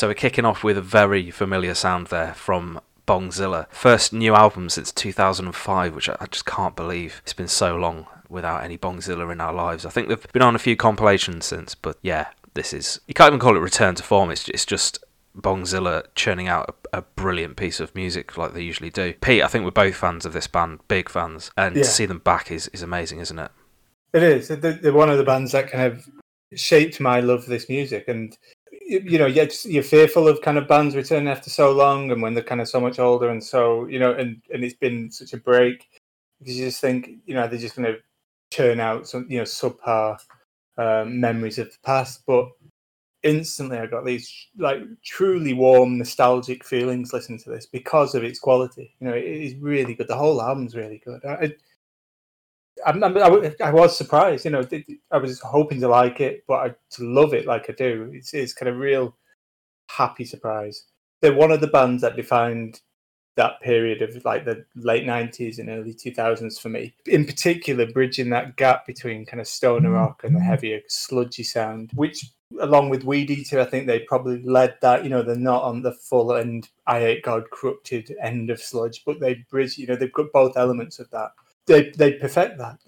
So we're kicking off with a very familiar sound there from Bongzilla. First new album since 2005, which I just can't believe. It's been so long without any Bongzilla in our lives. I think they've been on a few compilations since, but yeah, this is. You can't even call it return to form. It's, it's just Bongzilla churning out a, a, brilliant piece of music like they usually do. Pete, I think we're both fans of this band, big fans, and yeah. to see them back is, is amazing, isn't it? It is. They're, they're one of the bands that kind of shaped my love for this music, and you know, you're, you're fearful of kind of bands returning after so long, and when they're kind of so much older, and so you know, and and it's been such a break because you just think, you know, they're just going to churn out some, you know, subpar um, memories of the past, but instantly I got these like truly warm, nostalgic feelings listening to this because of its quality. You know, it is really good. The whole album's really good. I, I'm, I, I was surprised. You know, I was hoping to like it, but I, to love it like I do, it's, it's kind of real happy surprise. They're one of the bands that defined that period of like the late 90s and early 2000s for me in particular bridging that gap between kind of stoner rock and the heavier sludgy sound which along with Weedeater i think they probably led that you know they're not on the full end Eyehategod corrupted end of sludge but they bridge you know they've got both elements of that they they perfect that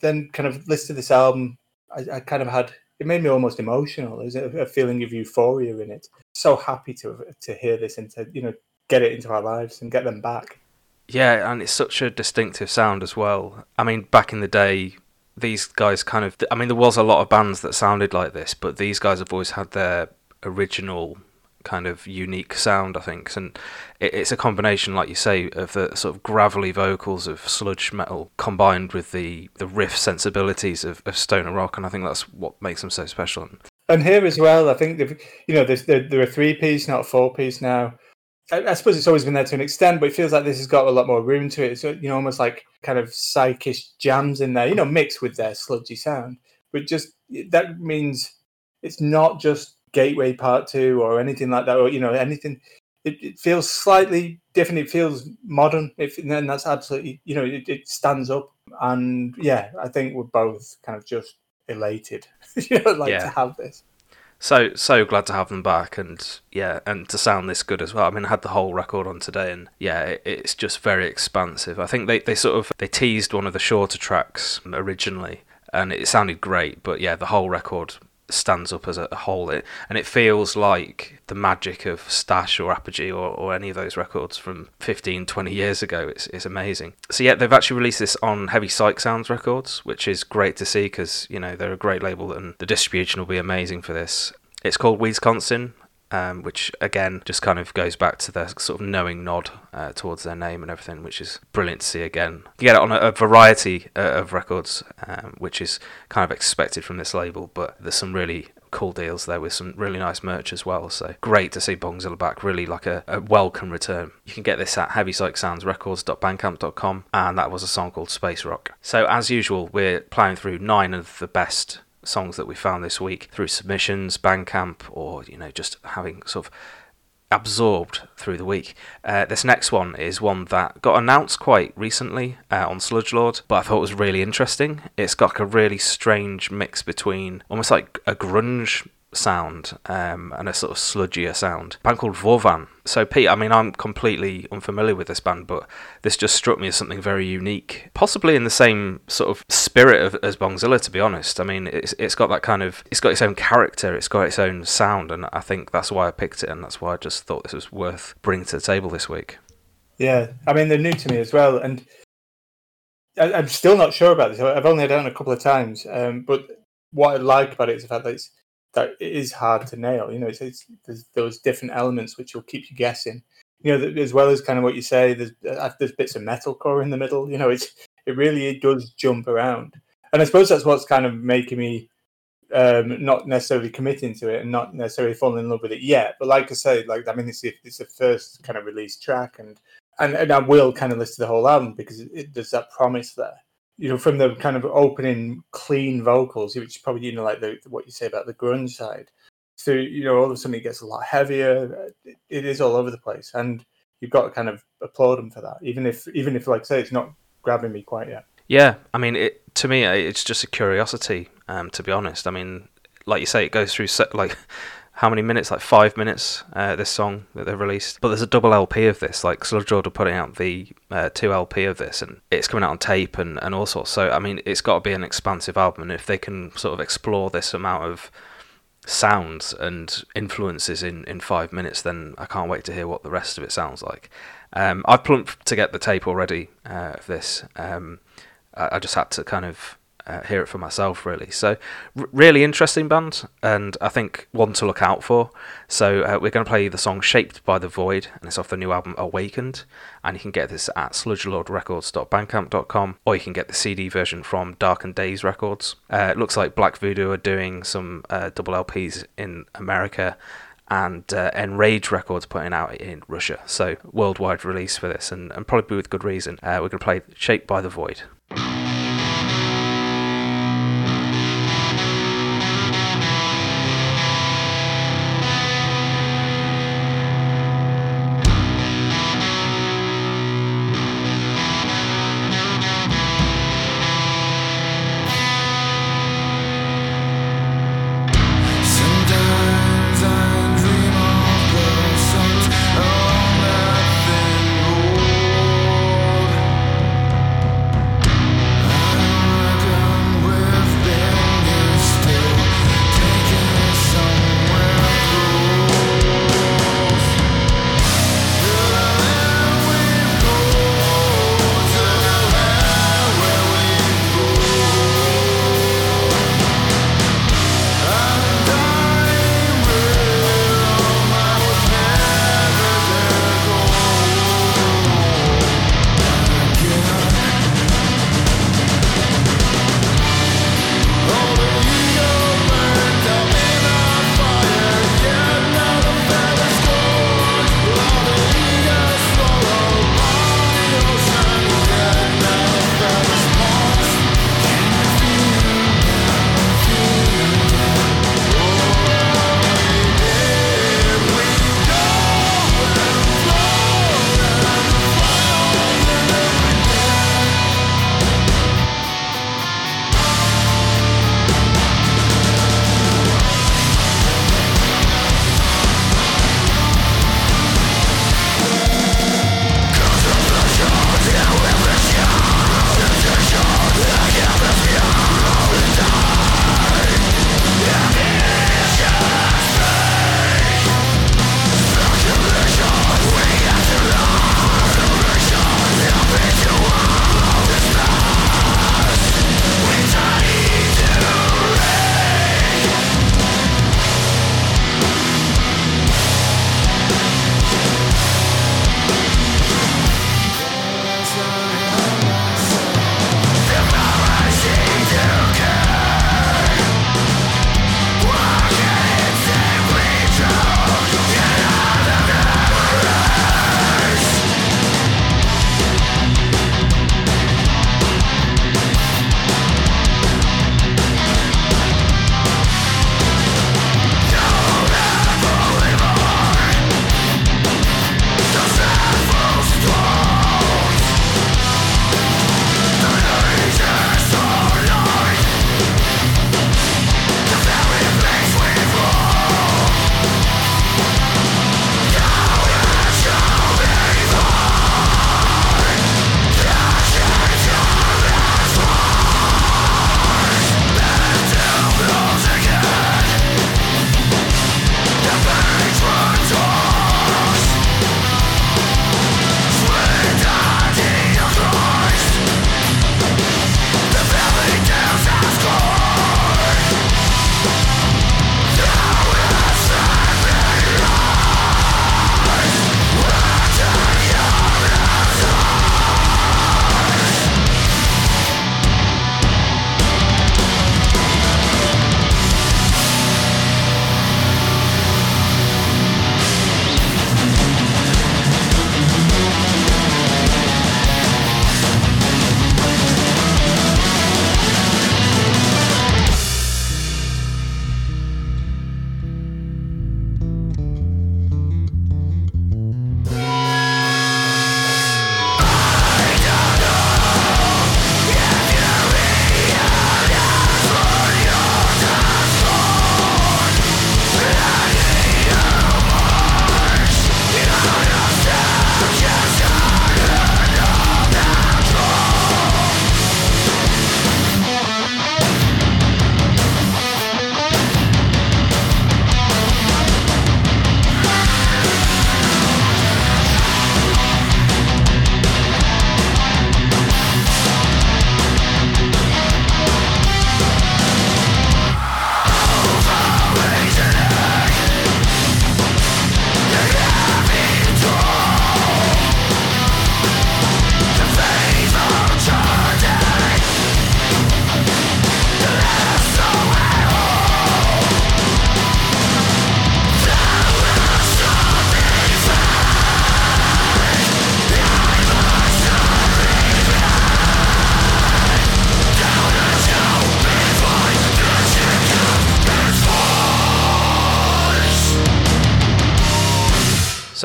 then kind of listen to this album I, I kind of had it made me almost emotional. There's a, a, feeling of euphoria in it. So happy to to hear this and to you know get it into our lives and get them back. Yeah, and it's such a distinctive sound as well. I mean, back in the day, these guys kind of. I mean, there was a lot of bands that sounded like this, but these guys have always had their original kind of unique sound, I think. And it's a combination, like you say, of the sort of gravelly vocals of sludge metal combined with the, the riff sensibilities of, of stoner rock. And I think that's what makes them so special. And here as well, I think, you know, there, there are three piece, not four piece now. I, I, suppose it's always been there to an extent, but it feels like this has got a lot more room to it. So you know, almost like kind of psychish jams in there, you know, mixed with their sludgy sound. But just that means it's not just Gateway Part Two or anything like that, or you know, anything. It, it feels slightly different. It feels modern. If and that's absolutely, you know, it, it stands up. And yeah, I think we're both kind of just elated, you know, like yeah. to have this so so glad to have them back and yeah and to sound this good as well i mean i had the whole record on today and yeah it, it's just very expansive i think they, they sort of they teased one of the shorter tracks originally and it sounded great but yeah the whole record stands up as a whole. It, and it feels like the magic of stash or apogee or, or any of those records from 15 20 years ago it's, it's amazing. So yeah they've actually released this on heavy psych sounds records which is great to see because you know they're a great label and the distribution will be amazing for this. It's called Wisconsin um, which again just kind of goes back to their sort of knowing nod uh, towards their name and everything, which is brilliant to see again. You get it on a, a variety uh, of records, um, which is kind of expected from this label, but there's some really cool deals there with some really nice merch as well. So great to see Bongzilla back, really like a, a welcome return. You can get this at heavypsychsoundsrecords.bandcamp.com, and that was a song called Space Rock. So as usual, we're playing through nine of the best songs that we found this week through submissions, Bandcamp, or you know just having sort of absorbed through the week. Uh, this next one is one that got announced quite recently uh, on Sludgelord, but I thought was really interesting. It's got like a really strange mix between almost like a grunge sound um, and a sort of sludgier sound. A band called Vorvaň. So, Pete, I mean, I'm completely unfamiliar with this band, but this just struck me as something very unique. Possibly in the same sort of spirit of, as Bongzilla, to be honest. I mean, it's, it's got that kind of, it's got its own character, it's got its own sound, and I think that's why I picked it, and that's why I just thought this was worth bringing to the table this week. Yeah, I mean, they're new to me as well, and I, am still not sure about this. I've only done it a couple of times, um, but what I like about it is the fact that it's that it is hard to nail. You know, it's, it's there's those different elements which will keep you guessing. You know, as well as kind of what you say, there's uh, there's bits of metalcore in the middle. You know, it's it really it does jump around, and I suppose that's what's kind of making me um, not necessarily committing to it and not necessarily falling in love with it yet. But like I say, like I mean, it's it's the first kind of release track, and and, and I will kind of listen to the whole album because it, it, there's that promise there you know, from the kind of opening clean vocals, which is probably you know like the what you say about the grunge side. So you know, all of a sudden it gets a lot heavier. It, it is all over the place, and you've got to kind of applaud them for that, even if even if like I say it's not grabbing me quite yet. Yeah, I mean, it to me it's just a curiosity. Um, to be honest, I mean, like you say, it goes through se- like how many minutes, like five minutes, uh, this song that they've released. But there's a double LP of this, like Sludge are putting out the uh, two LP of this, and it's coming out on tape and, and all sorts. So, I mean, it's got to be an expansive album, and if they can sort of explore this amount of sounds and influences in, in five minutes, then I can't wait to hear what the rest of it sounds like. Um, I've plumped to get the tape already uh, of this. Um, I, I just had to kind of uh, hear it for myself, really. So, r- really interesting band, and I think one to look out for. So, uh, we're going to play the song Shaped by the Void, and it's off the new album Awakened. And you can get this at sludgelordrecords.bandcamp.com, or you can get the CD version from Darkened Days Records. Uh, it looks like Black Voodoo are doing some uh, double LPs in America. And uh, Enrage Records putting out in Russia, so worldwide release for this, and, and probably with good reason. Uh, we're going to play Shaped by the Void.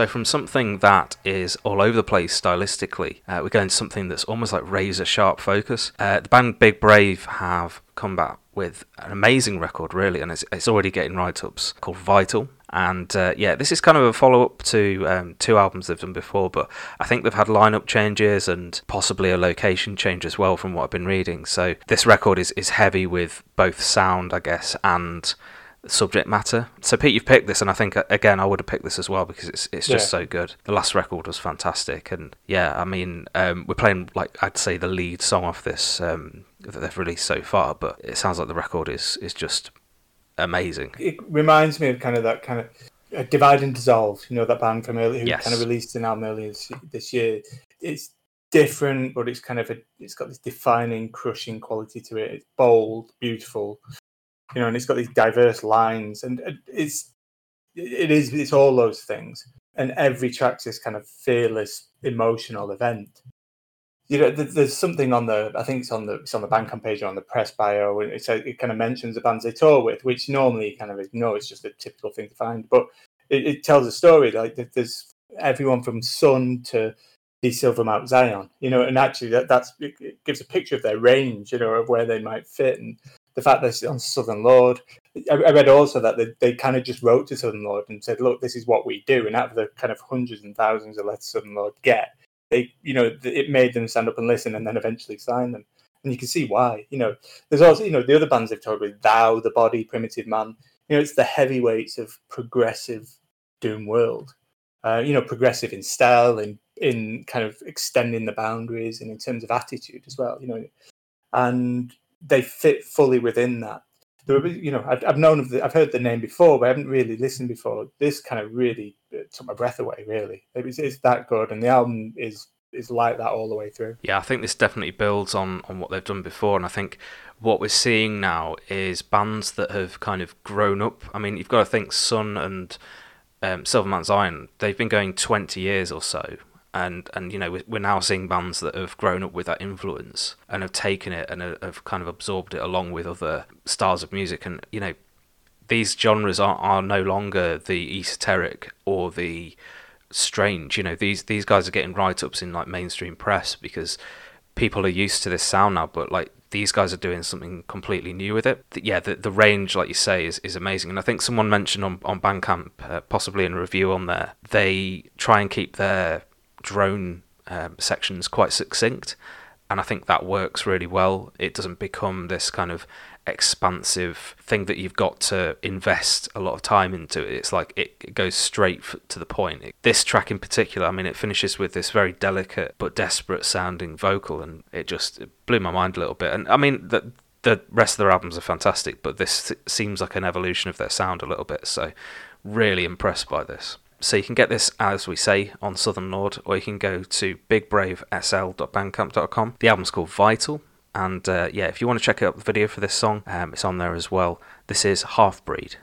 So, from something that is all over the place stylistically, uh, we're going to something that's almost like razor sharp focus. Uh, the band Big Brave have come back with an amazing record, really, and it's, it's already getting write ups called Vital. And uh, yeah, this is kind of a follow up to um, two albums they've done before, but I think they've had lineup changes and possibly a location change as well, from what I've been reading. So, this record is, is heavy with both sound, I guess, and subject matter. So Pete, you've picked this, and I think uh, again I would have picked this as well because it's it's just Yeah. so good. The last record was fantastic, and yeah, I mean um, we're playing like I'd say the lead song off this um, that they've released so far, but it sounds like the record is is just amazing. It reminds me of kind of that kind of uh, Divide and Dissolve, you know, that band from earlier who Yes. kind of released an album earlier this, this year. It's different, but it's kind of a, it's got this defining, crushing quality to it. It's bold, beautiful, you know, and it's got these diverse lines, and it's it is it's all those things, and every track's this kind of fearless, emotional event. You know, there's something on the I think it's on the it's on the Bandcamp page or on the press bio, and it says it kind of mentions the bands they tour with, which normally you kind of ignore. It's just a typical thing to find, but it, it tells a story. Like there's everyone from Sunn to the Silver Mount Zion, you know, and actually that that's it gives a picture of their range, you know, of where they might fit, and the fact that it's on Southern Lord. I, read also that they, they kind of just wrote to Southern Lord and said, "Look, this is what we do," and out of the kind of hundreds and thousands of letters Southern Lord get, they, you know, it made them stand up and listen, and then eventually sign them. And you can see why. You know, there's also, you know, the other bands they've toured with, Thou, The Body, Primitive Man. You know, it's the heavyweights of progressive doom world. Uh, you know, progressive in style, in in kind of extending the boundaries, and in terms of attitude as well. You know, and they fit fully within that. There were, you know, I've, I've known of the, I've heard the name before, but I haven't really listened before. This kind of really uh, took my breath away. Really, it was, it's that good, and the album is is like that all the way through. Yeah, I think this definitely builds on, on what they've done before, and I think what we're seeing now is bands that have kind of grown up. I mean, you've got to think Sunn and um, Silver Mount Zion, they've been going 20 years or so, and, and you know, we're, now seeing bands that have grown up with that influence and have taken it and have- kind of absorbed it along with other styles of music, and you know, these genres are, are no longer the esoteric or the strange. You know, these these guys are getting write ups in like mainstream press because people are used to this sound now, but like these guys are doing something completely new with it. Yeah, the the range, like you say, is, is amazing. And I think someone mentioned on on Bandcamp, uh, possibly in a review on there, they try and keep their drone um, sections quite succinct, and I think that works really well. It doesn't become this kind of expansive thing that you've got to invest a lot of time into. It's like it, goes straight to the point. It- this track in particular, I mean, it finishes with this very delicate but desperate sounding vocal, and it just it blew my mind a little bit. And I mean, the the rest of their albums are fantastic, but this s- seems like an evolution of their sound a little bit. So, really impressed by this. So you can get this, as we say, on Southern Lord, or you can go to bigbravesl.bandcamp.com. The album's called Vital, and uh, yeah, if you want to check out the video for this song, um, it's on there as well. This is Half Breed.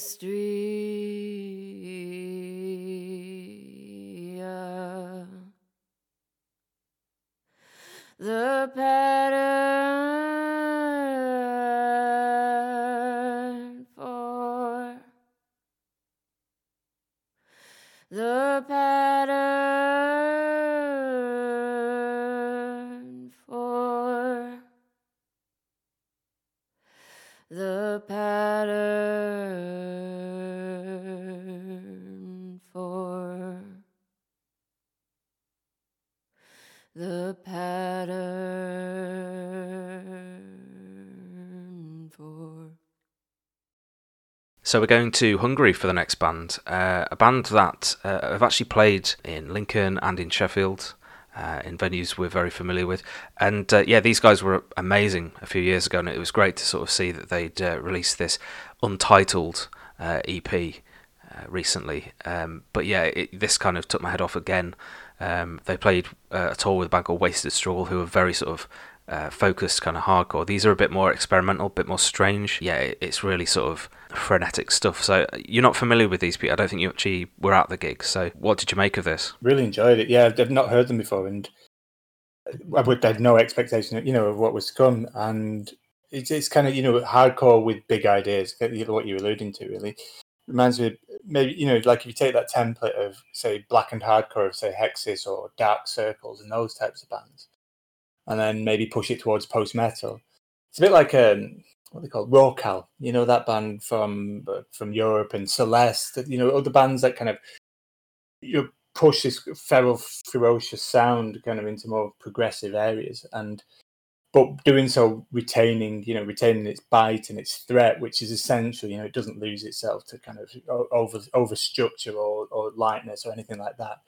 History So we're going to Hungary for the next band, uh, a band that uh, have actually played in Lincoln and in Sheffield, uh, in venues we're very familiar with. And uh, yeah, these guys were amazing a few years ago, and it was great to sort of see that they'd uh, released this untitled uh, EP uh, recently. Um, but yeah, it, this kind of took my head off again. Um, they played uh, a tour with a band called Wasted Struggle, who are very sort of focused, kind of hardcore. These are a bit more experimental, a bit more strange. Yeah, it, it's really sort of frenetic stuff. So uh, you're not familiar with these people. I don't think you actually were at the gig. So what did you make of this? Really enjoyed it. Yeah, I've not heard them before, and I would had no expectation, you know, of what was to come. And it's it's kind of you know hardcore with big ideas. Uh, what you're alluding to really reminds me maybe you know like if you take that template of say blackened hardcore of say Hexis or Dark Circles and those types of bands, and then maybe push it towards post metal. It's a bit like um what they call Rorcal, you know that band from from Europe and Celeste, you know other bands that kind of you push this feral, ferocious sound kind of into more progressive areas, and but doing so retaining you know retaining its bite and its threat, which is essential. You know, it doesn't lose itself to kind of over over structure or, or lightness or anything like that.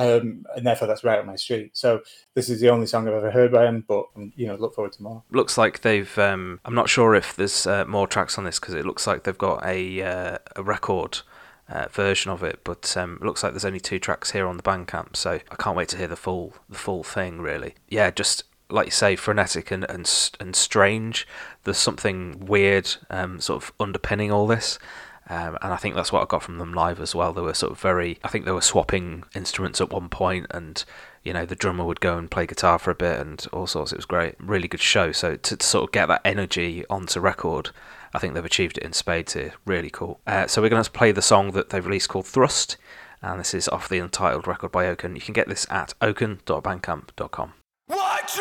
Um, and therefore, that's right up my street. So this is the only song I've ever heard by him, but um, you know, look forward to more. Looks like they've. Um, I'm not sure if there's uh, more tracks on this because it looks like they've got a uh, a record. Uh, version of it, but um, it looks like there's only two tracks here on the Bandcamp, so I can't wait to hear the full the full thing. Really, yeah, just like you say, frenetic and and, and strange. There's something weird, um, sort of underpinning all this, um, and I think that's what I got from them live as well. They were sort of very. I think they were swapping instruments at one point, and you know the drummer would go and play guitar for a bit and all sorts. It was great, really good show. So to, to sort of get that energy onto record. I think they've achieved it in spades here. Really cool. Uh, so we're going to play the song that they've released called Thrust, and this is off the untitled record by Oaken. You can get this at oaken.bandcamp.com. Watch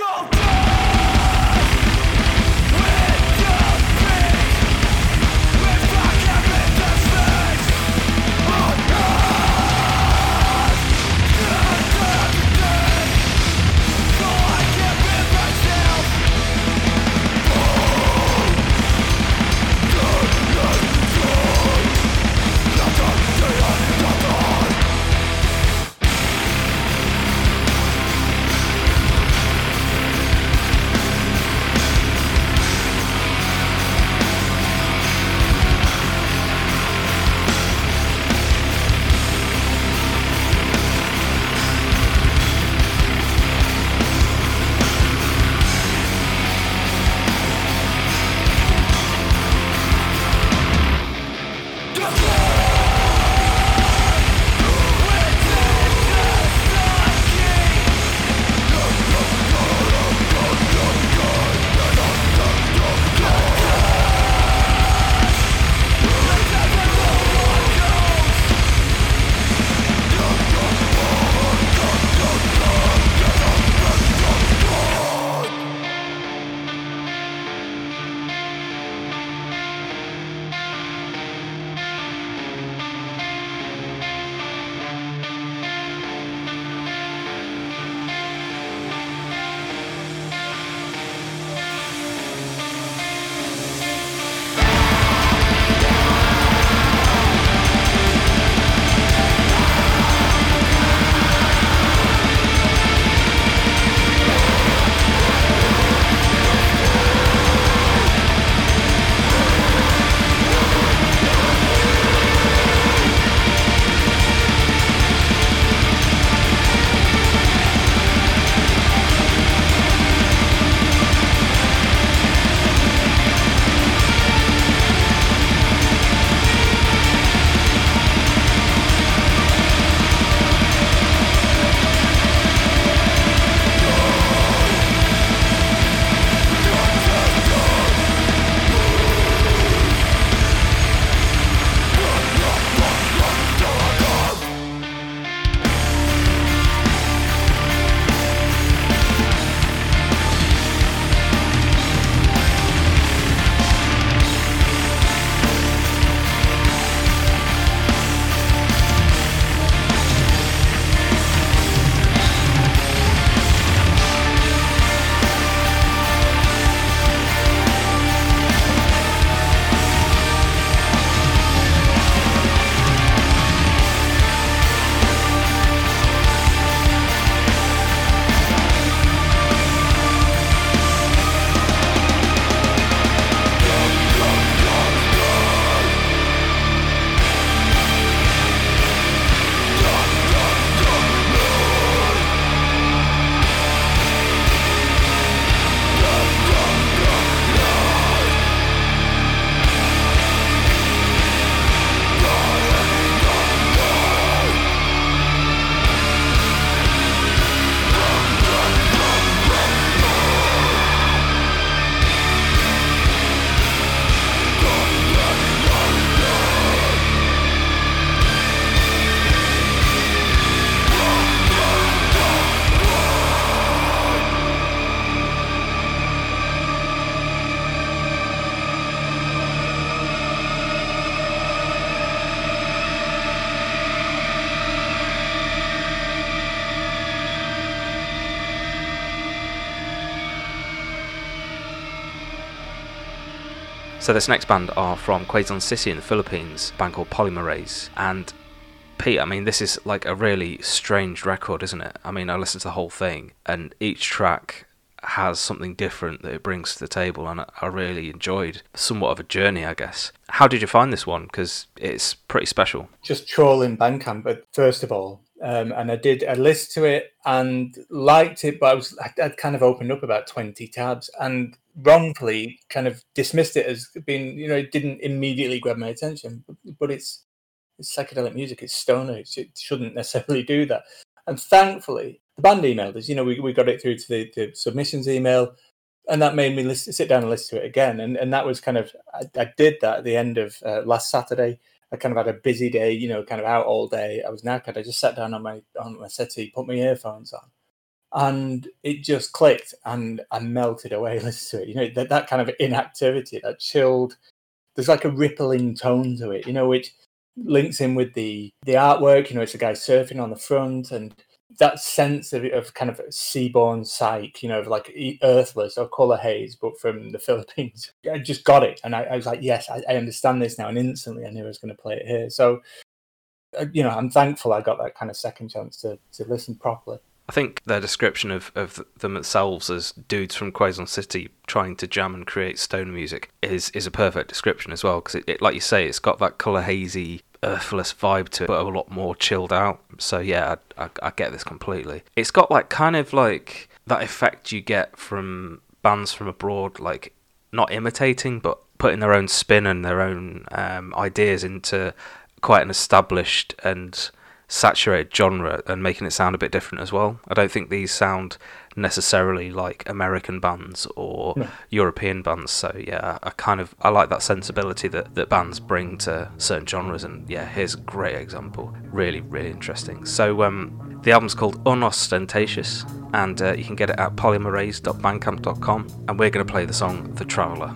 So this next band are from Quezon City in the Philippines, band called Polymerase. And Pete, I mean, this is like a really strange record, isn't it? I mean, I listened to the whole thing, and each track has something different that it brings to the table, and I- really enjoyed somewhat of a journey, I guess. How did you find this one? Because it's pretty special. just trolling Bandcamp, but first of all, um, and I did I listened to it and liked it, but I was I- I'd kind of opened up about twenty tabs and wrongfully kind of dismissed it as being you know it didn't immediately grab my attention, but, but it's it's psychedelic music, it's stoner, it's, it shouldn't necessarily do that. And thankfully, the band emailed us. You know, we, we got it through to the, the submissions email, and that made me listen, sit down and listen to it again. And and that was kind of I, I did that at the end of uh, last Saturday. I kind of had a busy day, you know, kind of out all day. I was knackered. I just sat down on my on my settee, put my earphones on, and it just clicked, and I melted away. Listen to it, you know, that that kind of inactivity, that chilled. There's like a rippling tone to it, you know, which links in with the the artwork. You know, it's a guy surfing on the front, and that sense of, of kind of seaborne psyche, you know, of like earthless or Colour Haze, but from the Philippines. I just got it, and I, I was like, yes, I, I understand this now, and instantly I knew I was going to play it here. So, uh, you know, I'm thankful I got that kind of second chance to to listen properly. I think their description of, of them themselves as dudes from Quezon City trying to jam and create stone music is, is a perfect description as well because it, it, like you say, it's got that colour hazy, earthless vibe to it, but a lot more chilled out. So yeah, I, I, I get this completely. It's got like kind of like that effect you get from bands from abroad, like not imitating but putting their own spin and their own um, ideas into quite an established and saturated genre and making it sound a bit different as well. I don't think these sound necessarily like American bands or No. European bands. So yeah, I kind of I like that sensibility that, that bands bring to certain genres and yeah, here's a great example. Really, really interesting. So um the album's called Unostentatious and uh, you can get it at polymerase.bandcamp.com and we're going to play the song The Traveller.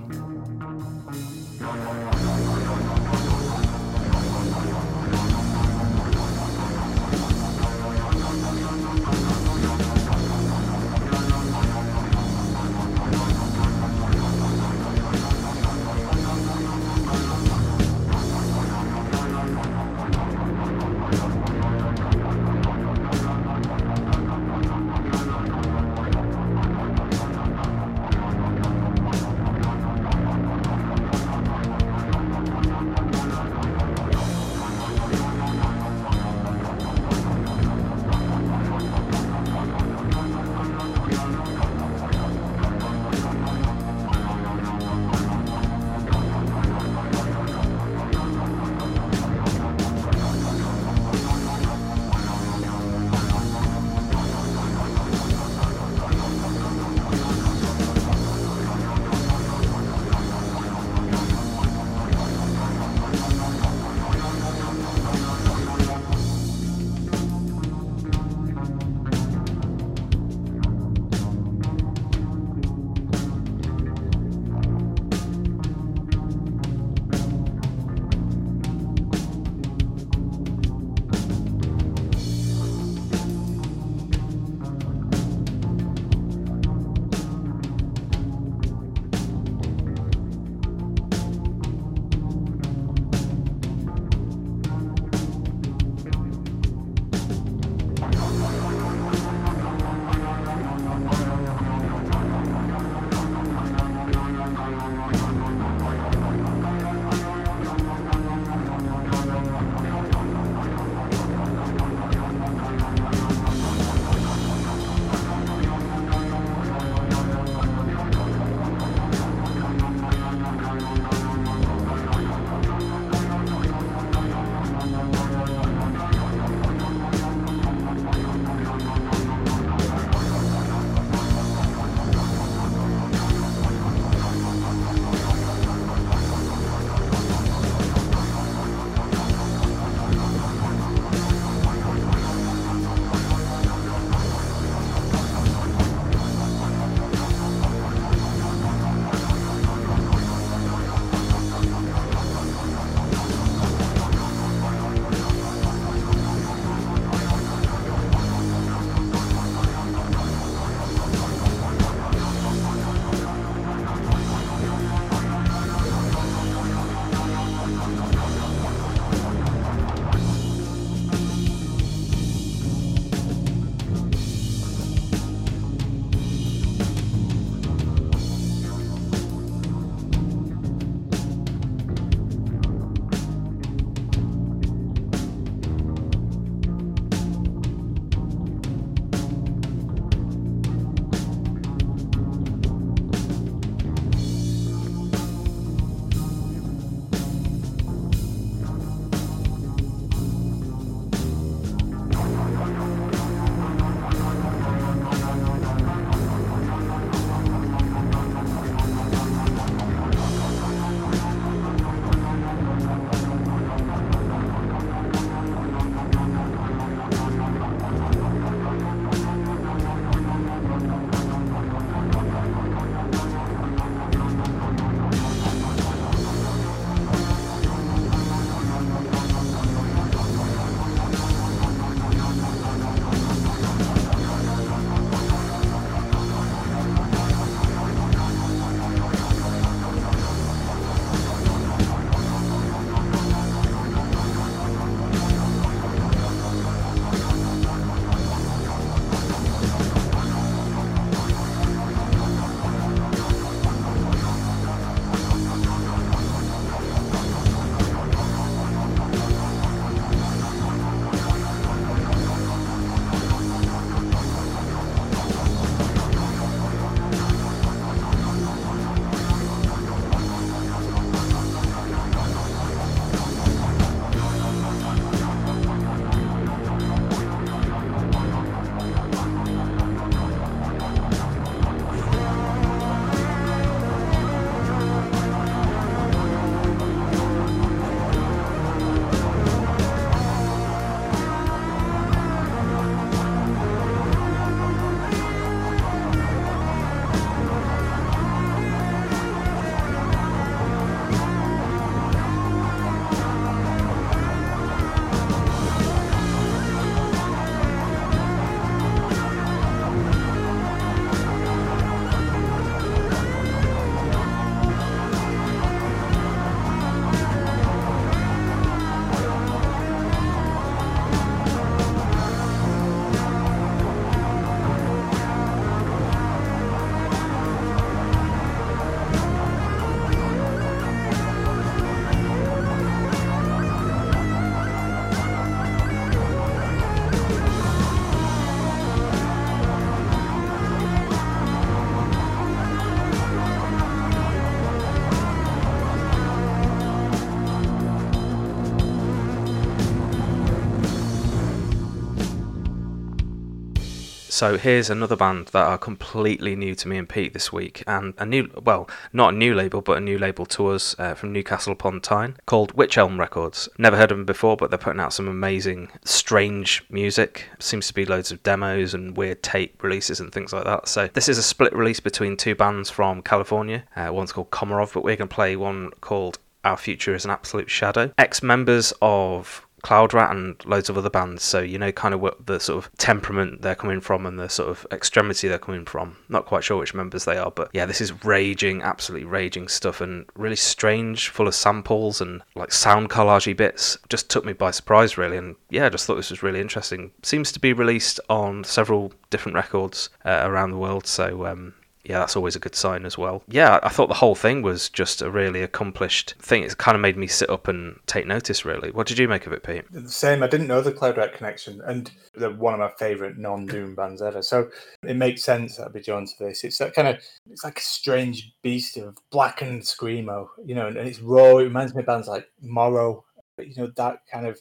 So here's another band that are completely new to me and Pete this week, and a new, well, not a new label, but a new label to us uh, from Newcastle upon Tyne called Witch Elm Records. Never heard of them before, but they're putting out some amazing, strange music. Seems to be loads of demos and weird tape releases and things like that. So this is a split release between two bands from California. Uh, one's called Komarov, but we're going to play one called Our Future is an Absolute Shadow. Ex members of Cloud Rat and loads of other bands. So you know kind of what the sort of temperament they're coming from and the sort of extremity they're coming from. Not quite sure which members they are, but yeah, this is raging, absolutely raging stuff and really strange, full of samples and like sound collagey bits. Just took me by surprise really, and yeah, I just thought this was really interesting. Seems to be released on several different records uh, around the world. So um, yeah, that's always a good sign as well. Yeah, I thought the whole thing was just a really accomplished thing. It kind of made me sit up and take notice, really. What did you make of it, Pete? Same. I didn't know the Cloud Rat connection, and they're one of my favourite non-doom bands ever. So it makes sense that I'd be drawn to this. It's that kind of, it's like a strange beast of blackened screamo, you know, and, and it's raw. It reminds me of bands like Morrow, you know, that kind of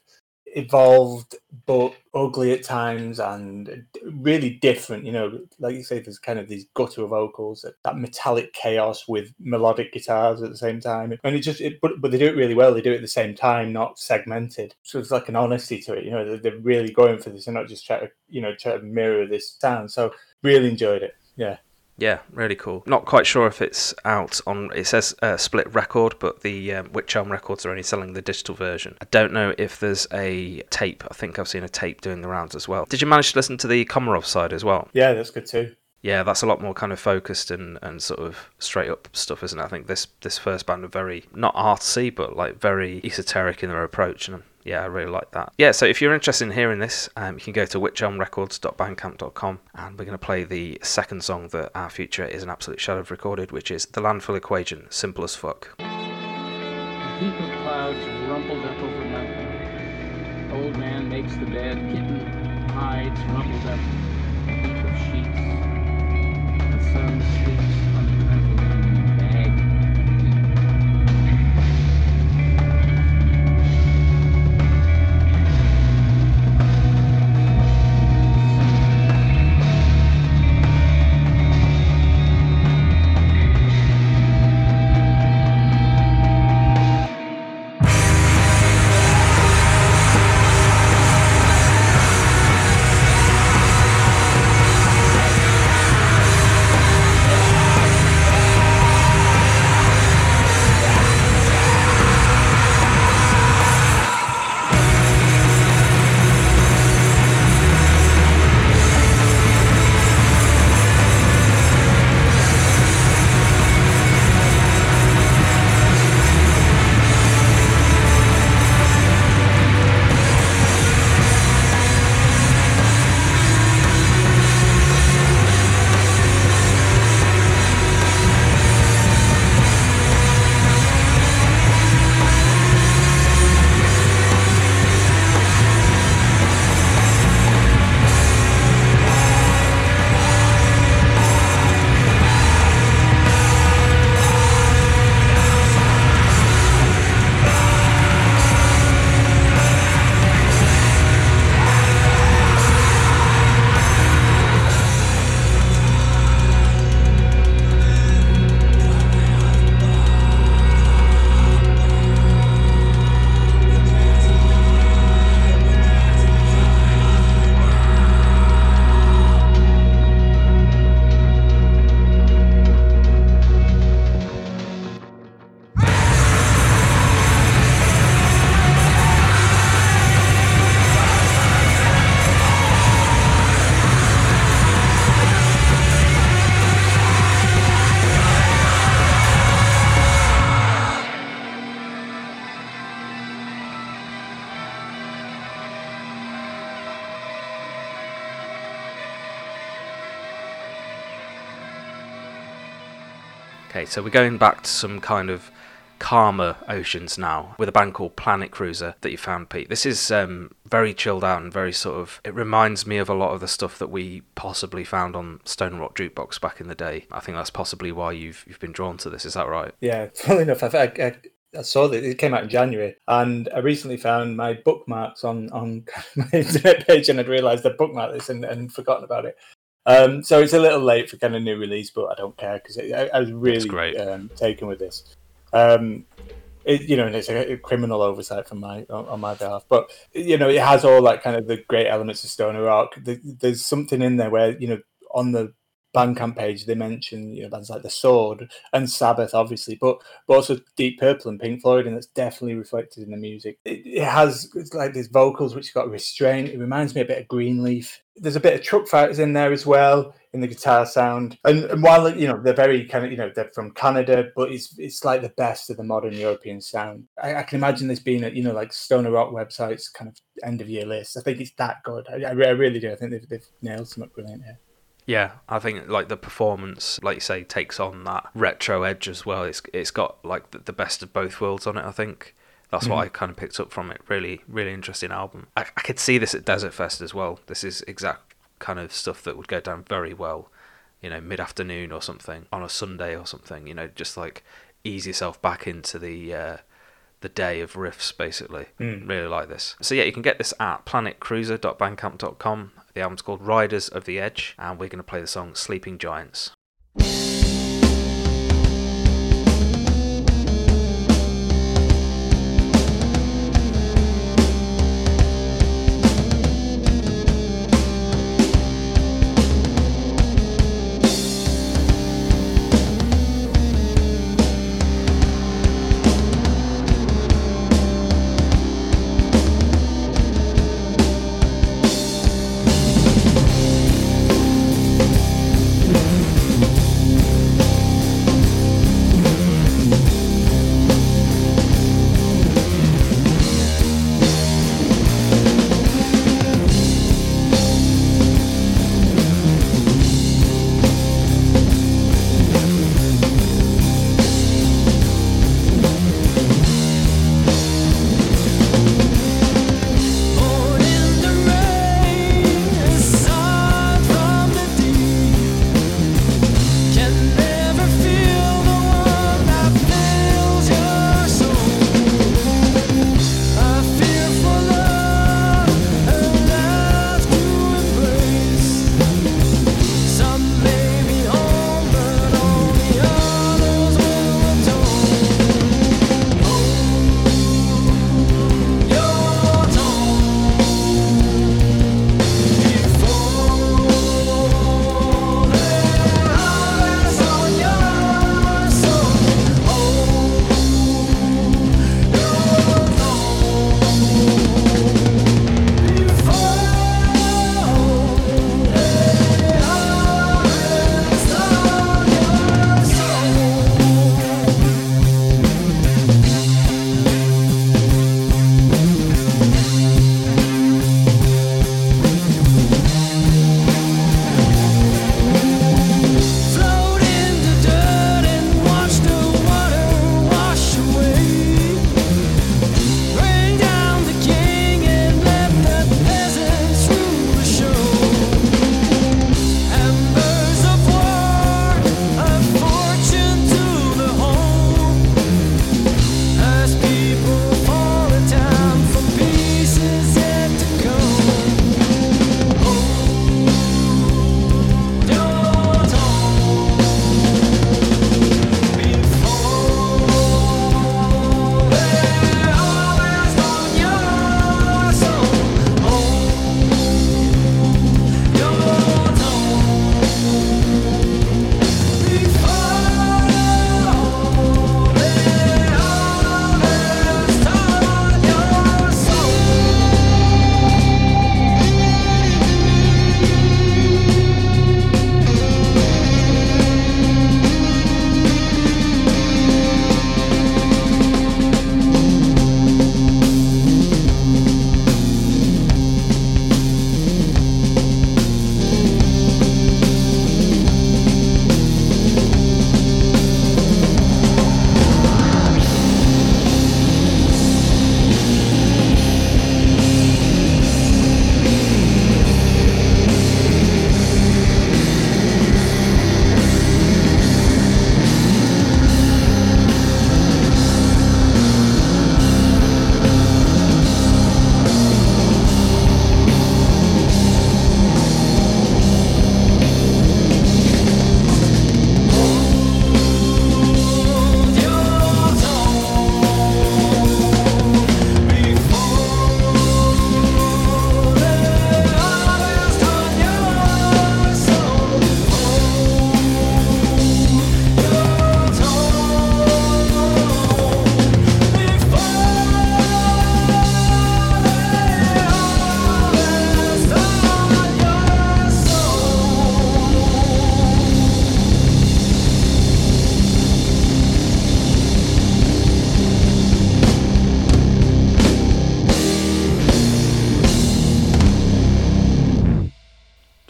evolved but ugly at times and really different you know like you say there's kind of these guttural vocals that metallic chaos with melodic guitars at the same time. And it just it, but, but they do it really well they do it at the same time not segmented. So it's like an honesty to it you know they're, they're really going for this and not just try to you know try to mirror this sound. So really enjoyed it yeah yeah, really cool. Not quite sure if it's out on. It says uh, split record, but the um, Witch Elm Records are only selling the digital version. I don't know if there's a tape. I think I've seen a tape doing the rounds as well. Did you manage to listen to the Komarov side as well? Yeah, that's good too. Yeah, that's a lot more kind of focused and, and sort of straight up stuff, isn't it? I think this this first band are very not artsy, but like very esoteric in their approach, and yeah, I really like that. Yeah, so if you're interested in hearing this, um, you can go to witchelmrecords.bandcamp.com and we're going to play the second song that Our Future is an Absolute Shadow have recorded, which is The Landfill Equation, Simple as Fuck. A heap of clouds up over mountain. Old man makes the bed, kitten hides up, a heap of sheets. The sun sleeps so we're going back to some kind of calmer oceans now with a band called Planet Cruiser that you found, Pete. This is um, very chilled out and very sort of. It reminds me of a lot of the stuff that we possibly found on Stone Rock Jukebox back in the day. I think that's possibly why you've you've been drawn to this. Is that right? Yeah, funnily enough, I, I, I saw that it came out in January, and I recently found my bookmarks on on my internet page, and I'd realised I bookmarked this and, and forgotten about it. Um, so it's a little late for kind of new release, but I don't care because I, I was really great. um, taken with this. Um, it, you know, and it's a, a criminal oversight from my on, on my behalf, but you know, it has all that kind of the great elements of stoner rock. There- There's something in there where you know on the Bandcamp page they mention you know bands like the Sword and Sabbath, obviously, but but also Deep Purple and Pink Floyd, and that's definitely reflected in the music. It, it has it's like these vocals which got restraint. It reminds me a bit of Greenleaf. There's a bit of Truckfighters in there as well in the guitar sound, and, and while you know they're very kind of you know they're from Canada, but it's it's like the best of the modern European sound. I, I can imagine this being at you know like stoner rock websites kind of end of year list. I think it's that good. I, I really do. I think they've, they've nailed something brilliant here. Yeah, I think like the performance, like you say, takes on that retro edge as well. It's it's got like the, the best of both worlds on it. I think that's what I kind of picked up from it. Really, really interesting album. I, I could see this at Desert Fest as well. This is exact kind of stuff that would go down very well, you know, mid afternoon or something on a Sunday or something. You know, just like ease yourself back into the. Uh, the day of riffs, basically. Really like this. So, yeah, you can get this at planetcruiser.bandcamp.com. The album's called Riders of the Edge, and we're going to play the song Sleeping Giants.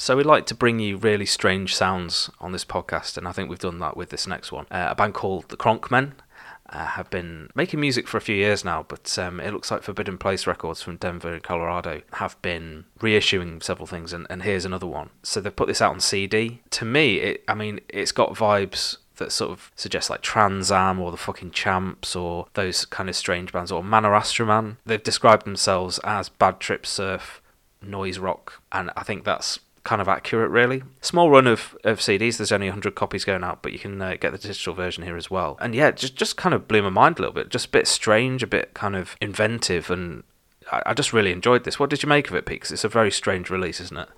So we'd like to bring you really strange sounds on this podcast, and I think we've done that with this next one. Uh, a band called the Kronk Men uh, have been making music for a few years now, but um, it looks like Forbidden Place Records from Denver, Colorado, have been reissuing several things, and, and here's another one. So they've put this out on CD. To me, it, I mean, it's got vibes that sort of suggest like Trans Am or the fucking Champs or those kind of strange bands or Manor They've described themselves as Bad Trip Surf, noise rock, and I think that's kind of accurate, really. Small run of, of CDs. There's only 100 copies going out, but you can uh, get the digital version here as well. And yeah, just just kind of blew my mind a little bit. Just a bit strange, a bit kind of inventive, and I, I just really enjoyed this. What did you make of it, Pete? 'Cause it's a very strange release, isn't it?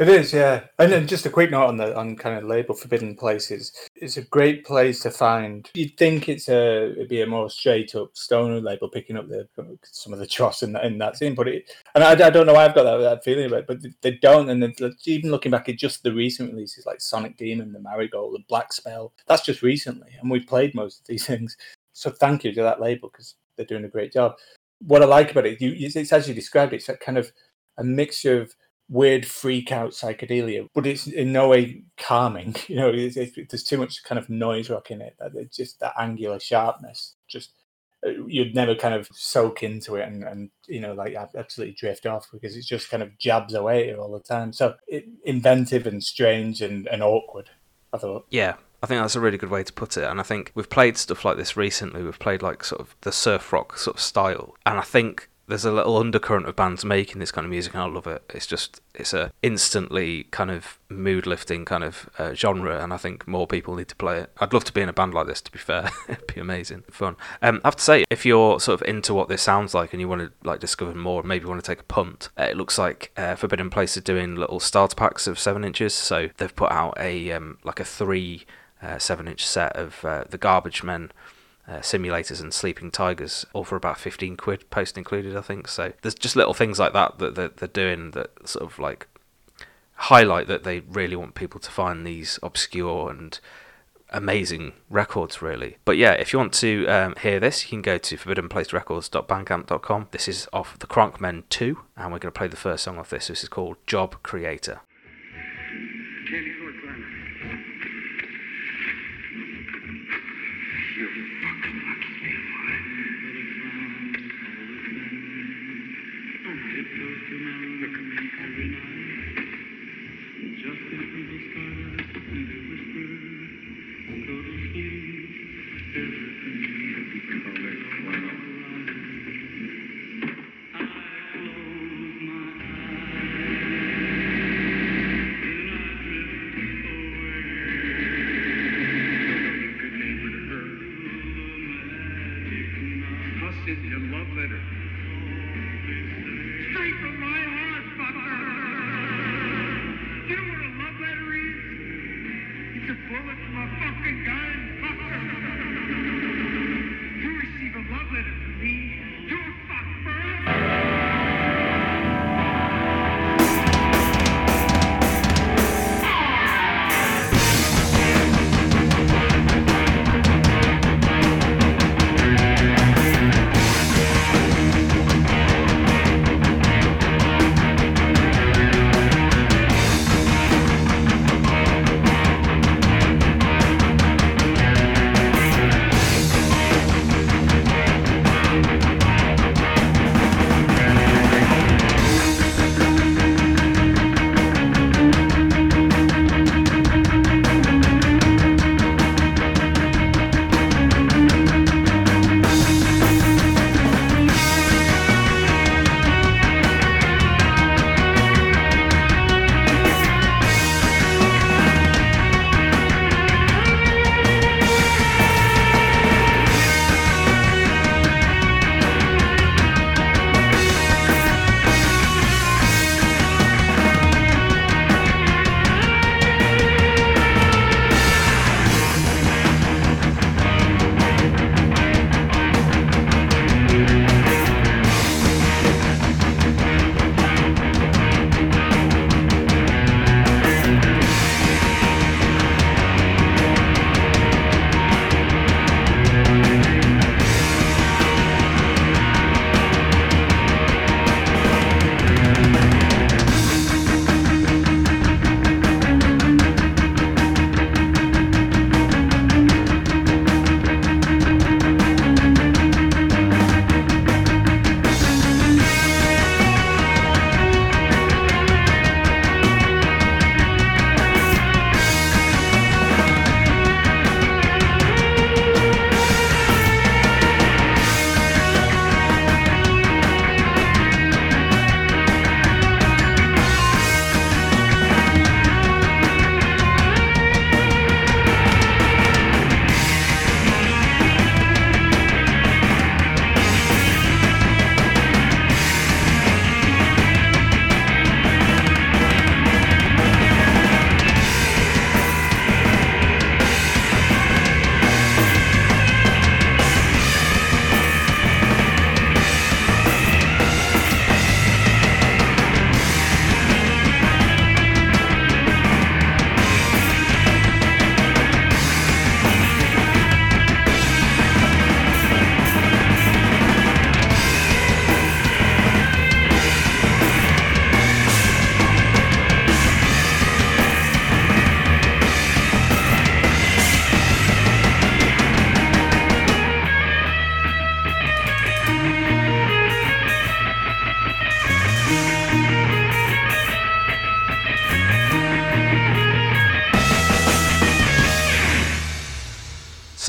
It is, yeah. And then just a quick note on the on kind of label Forbidden Places. It's a great place to find. You'd think it's a it'd be a more straight up stoner label, picking up the some of the dross in that in that scene. But it, and I, I don't know why I've got that, that feeling about it, but they don't. And even looking back at just the recent releases like Sonic Demon, the Marigold, the Black Spell, that's just recently, and we've played most of these things. So thank you to that label because they're doing a great job. What I like about it, you, it's as you described it's a kind of a mixture of weird freak out psychedelia, but it's in no way calming. You know, it's, it's, there's too much kind of noise rock in it. That it's just that angular sharpness. Just uh, you'd never kind of soak into it and, and you know like absolutely drift off because it just kind of jabs away all the time. So it, inventive and strange and, and awkward. I thought. Yeah, I think that's a really good way to put it. And I think we've played stuff like this recently. We've played like sort of the surf rock sort of style. And I think there's a little undercurrent of bands making this kind of music, and I love it. It's just it's a instantly kind of mood lifting kind of uh, genre, and I think more people need to play it. I'd love to be in a band like this. To be fair, it'd be amazing, fun. Um, I have to say, if you're sort of into what this sounds like and you want to like discover more, maybe want to take a punt, uh, it looks like uh, Forbidden Place are doing little starter packs of seven inches. So they've put out a um, like a three uh, seven inch set of uh, the Garbage Men uh, simulators and sleeping tigers, all for about 15 quid, post included, I think. So there's just little things like that that they're, doing that sort of like highlight that they really want people to find these obscure and amazing records, really. But yeah, if you want to um, hear this, you can go to forbiddenplacerecords.bandcamp.com. This is off the Kronk Men 2, and we're going to play the first song of this. This is called Job Creator.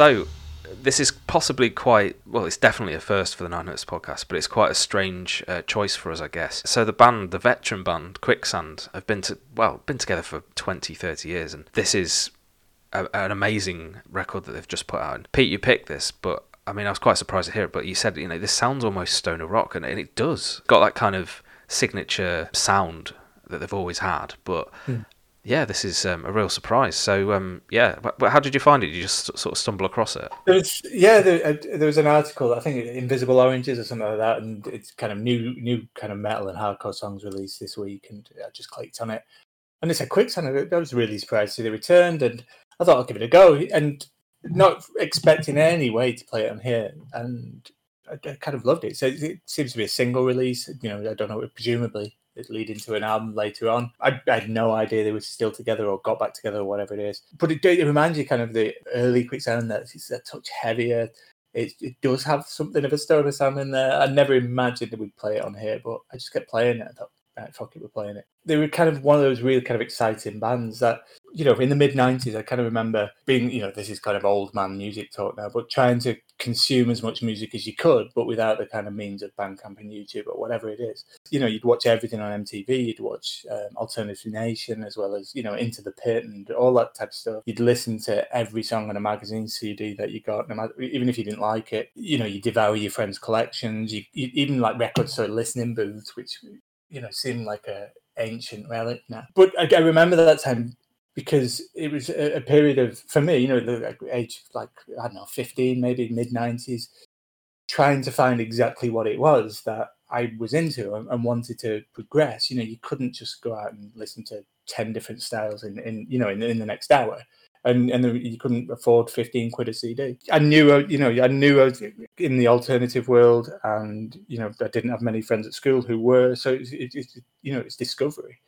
So, this is possibly quite well. It's definitely a first for the Nine Notes podcast, but it's quite a strange uh, choice for us, I guess. So the band, the veteran band Quicksand, have been to well been together for 20, 30 years, and this is a, an amazing record that they've just put out. And Pete, you picked this, but I mean, I was quite surprised to hear it. But you said you know this sounds almost stoner rock, and, and it does. Got that kind of signature sound that they've always had, but. Yeah, this is um, a real surprise. So, um, yeah, but, how did you find it? Did you just sort of stumble across it? Yeah, there, uh, there was an article, I think Invisible Oranges or something like that, and it's kind of new, new kind of metal and hardcore songs released this week, and I just clicked on it, and it's a quick song. I was really surprised to see they returned, and I thought I'll give it a go, and not expecting any way to play it on here, and I, I kind of loved it. So it, seems to be a single release. You know, I don't know, presumably leading to an album later on. I, I had no idea they were still together or got back together or whatever it is. But it, it reminds you kind of the early Quicksand that it's a touch heavier. It, it does have something of a stoner sound in there. I never imagined that we'd play it on here, but I just kept playing it. I thought, right, fuck it, we're playing it. They were kind of one of those really kind of exciting bands that, you know, in the mid 90s, I kind of remember being, you know, this is kind of old man music talk now, but trying to consume as much music as you could, but without the kind of means of Bandcamp and YouTube or whatever it is. You know, you'd watch everything on MTV, you'd watch um, Alternative Nation as well as, you know, Into the Pit and all that type of stuff. You'd listen to every song on a magazine CD that you got, no matter, even if you didn't like it. You know, you devour your friends' collections, you, you even like records, so listening booths, which, you know, seem like a ancient relic now. But I remember that time because it was a, a period of for me, you know, the age of like I don't know, fifteen, maybe mid nineties, trying to find exactly what it was that I was into and, and wanted to progress. You know, you couldn't just go out and listen to ten different styles in, in you know in, in the next hour. And and you couldn't afford fifteen quid a CD. I knew, uh, you know, I knew I was in the alternative world, and you know, I didn't have many friends at school who were. So it's, it, it's you know, it's discovery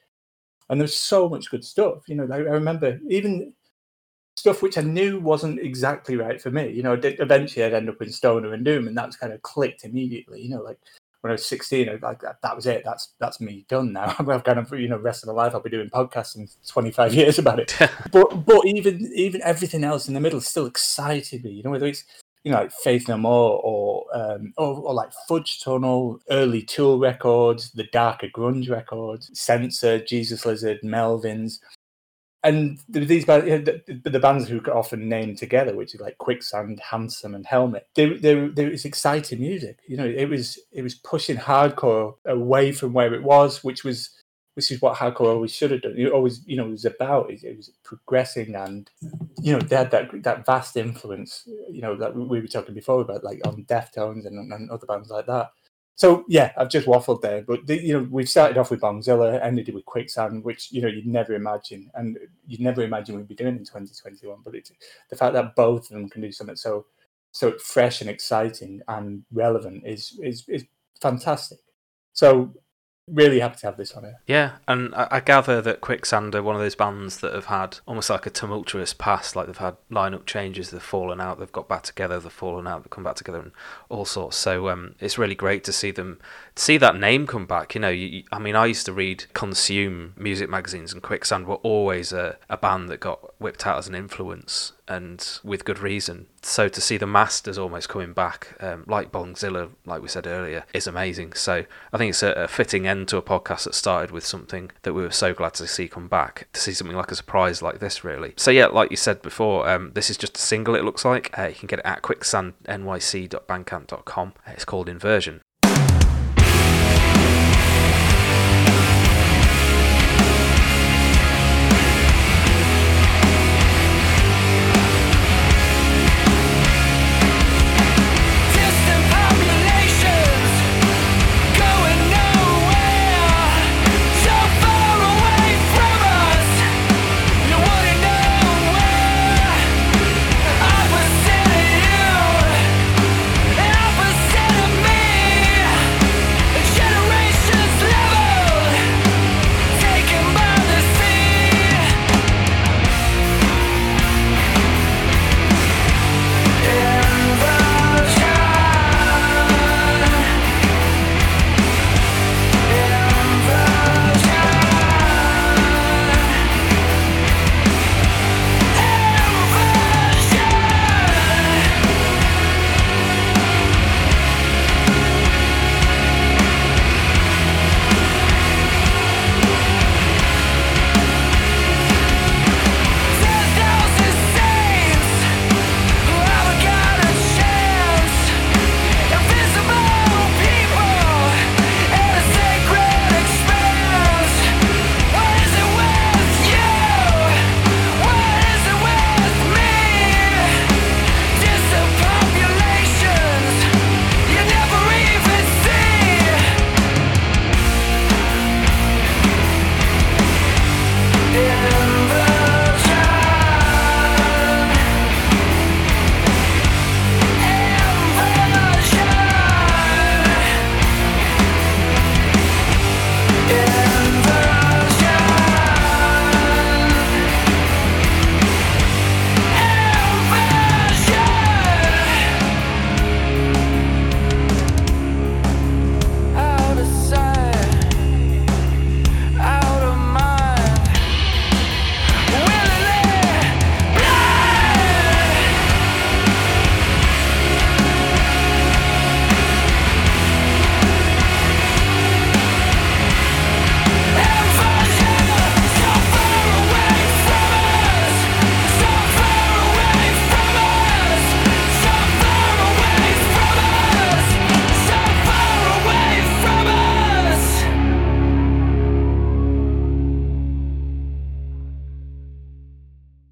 and there's so much good stuff. You know, I, I remember even stuff which I knew wasn't exactly right for me. You know, eventually I'd end up in Stoner and Doom, and that's kind of clicked immediately. You know, like when I was 16, I like that, that was it. That's that's me done now. I've kind of you know rest of my life I'll be doing podcasts in 25 years about it. but but even even everything else in the middle still excited me. You know, whether it's you know, like Faith No More or, um, or or like Fudge Tunnel, early Tool records, the darker grunge records, Censor, Jesus Lizard, Melvins, and these bands, the, bands who are often named together, which is like Quicksand, Handsome, and Helmet. They, they, it's exciting music. You know, it was it was pushing hardcore away from where it was, which was which is what hardcore always should have done. It always, you know, it was about it, was progressing, and you know, they had that that vast influence. You know, that we were talking before about, like on Deftones and, and other bands like that. So yeah, I've just waffled there, but the, you know, we've started off with Bongzilla, ended it with Quicksand, which you know you'd never imagine, and you'd never imagine we'd be doing in 2021. But it's the fact that both of them can do something so so fresh and exciting and relevant is is is fantastic. So really happy to have this on here. Yeah, and I, I gather that Quicksand are one of those bands that have had almost like a tumultuous past. Like they've had lineup changes, they've fallen out, they've got back together, they've fallen out, they've come back together, and all sorts. So um, it's really great to see them see that name come back. You know, you, I mean, I used to read Consume music magazines, and Quicksand were always a, a band that got whipped out as an influence, and with good reason. So to see the Masters almost coming back, um, like Bongzilla, like we said earlier, is amazing. So I think it's a, a fitting end to a podcast that started with something that we were so glad to see come back. To see something like a surprise like this, really. So yeah, like you said before, um, this is just a single. It looks like uh, you can get it at quicksandnyc.bandcamp.com. It's called Inversion.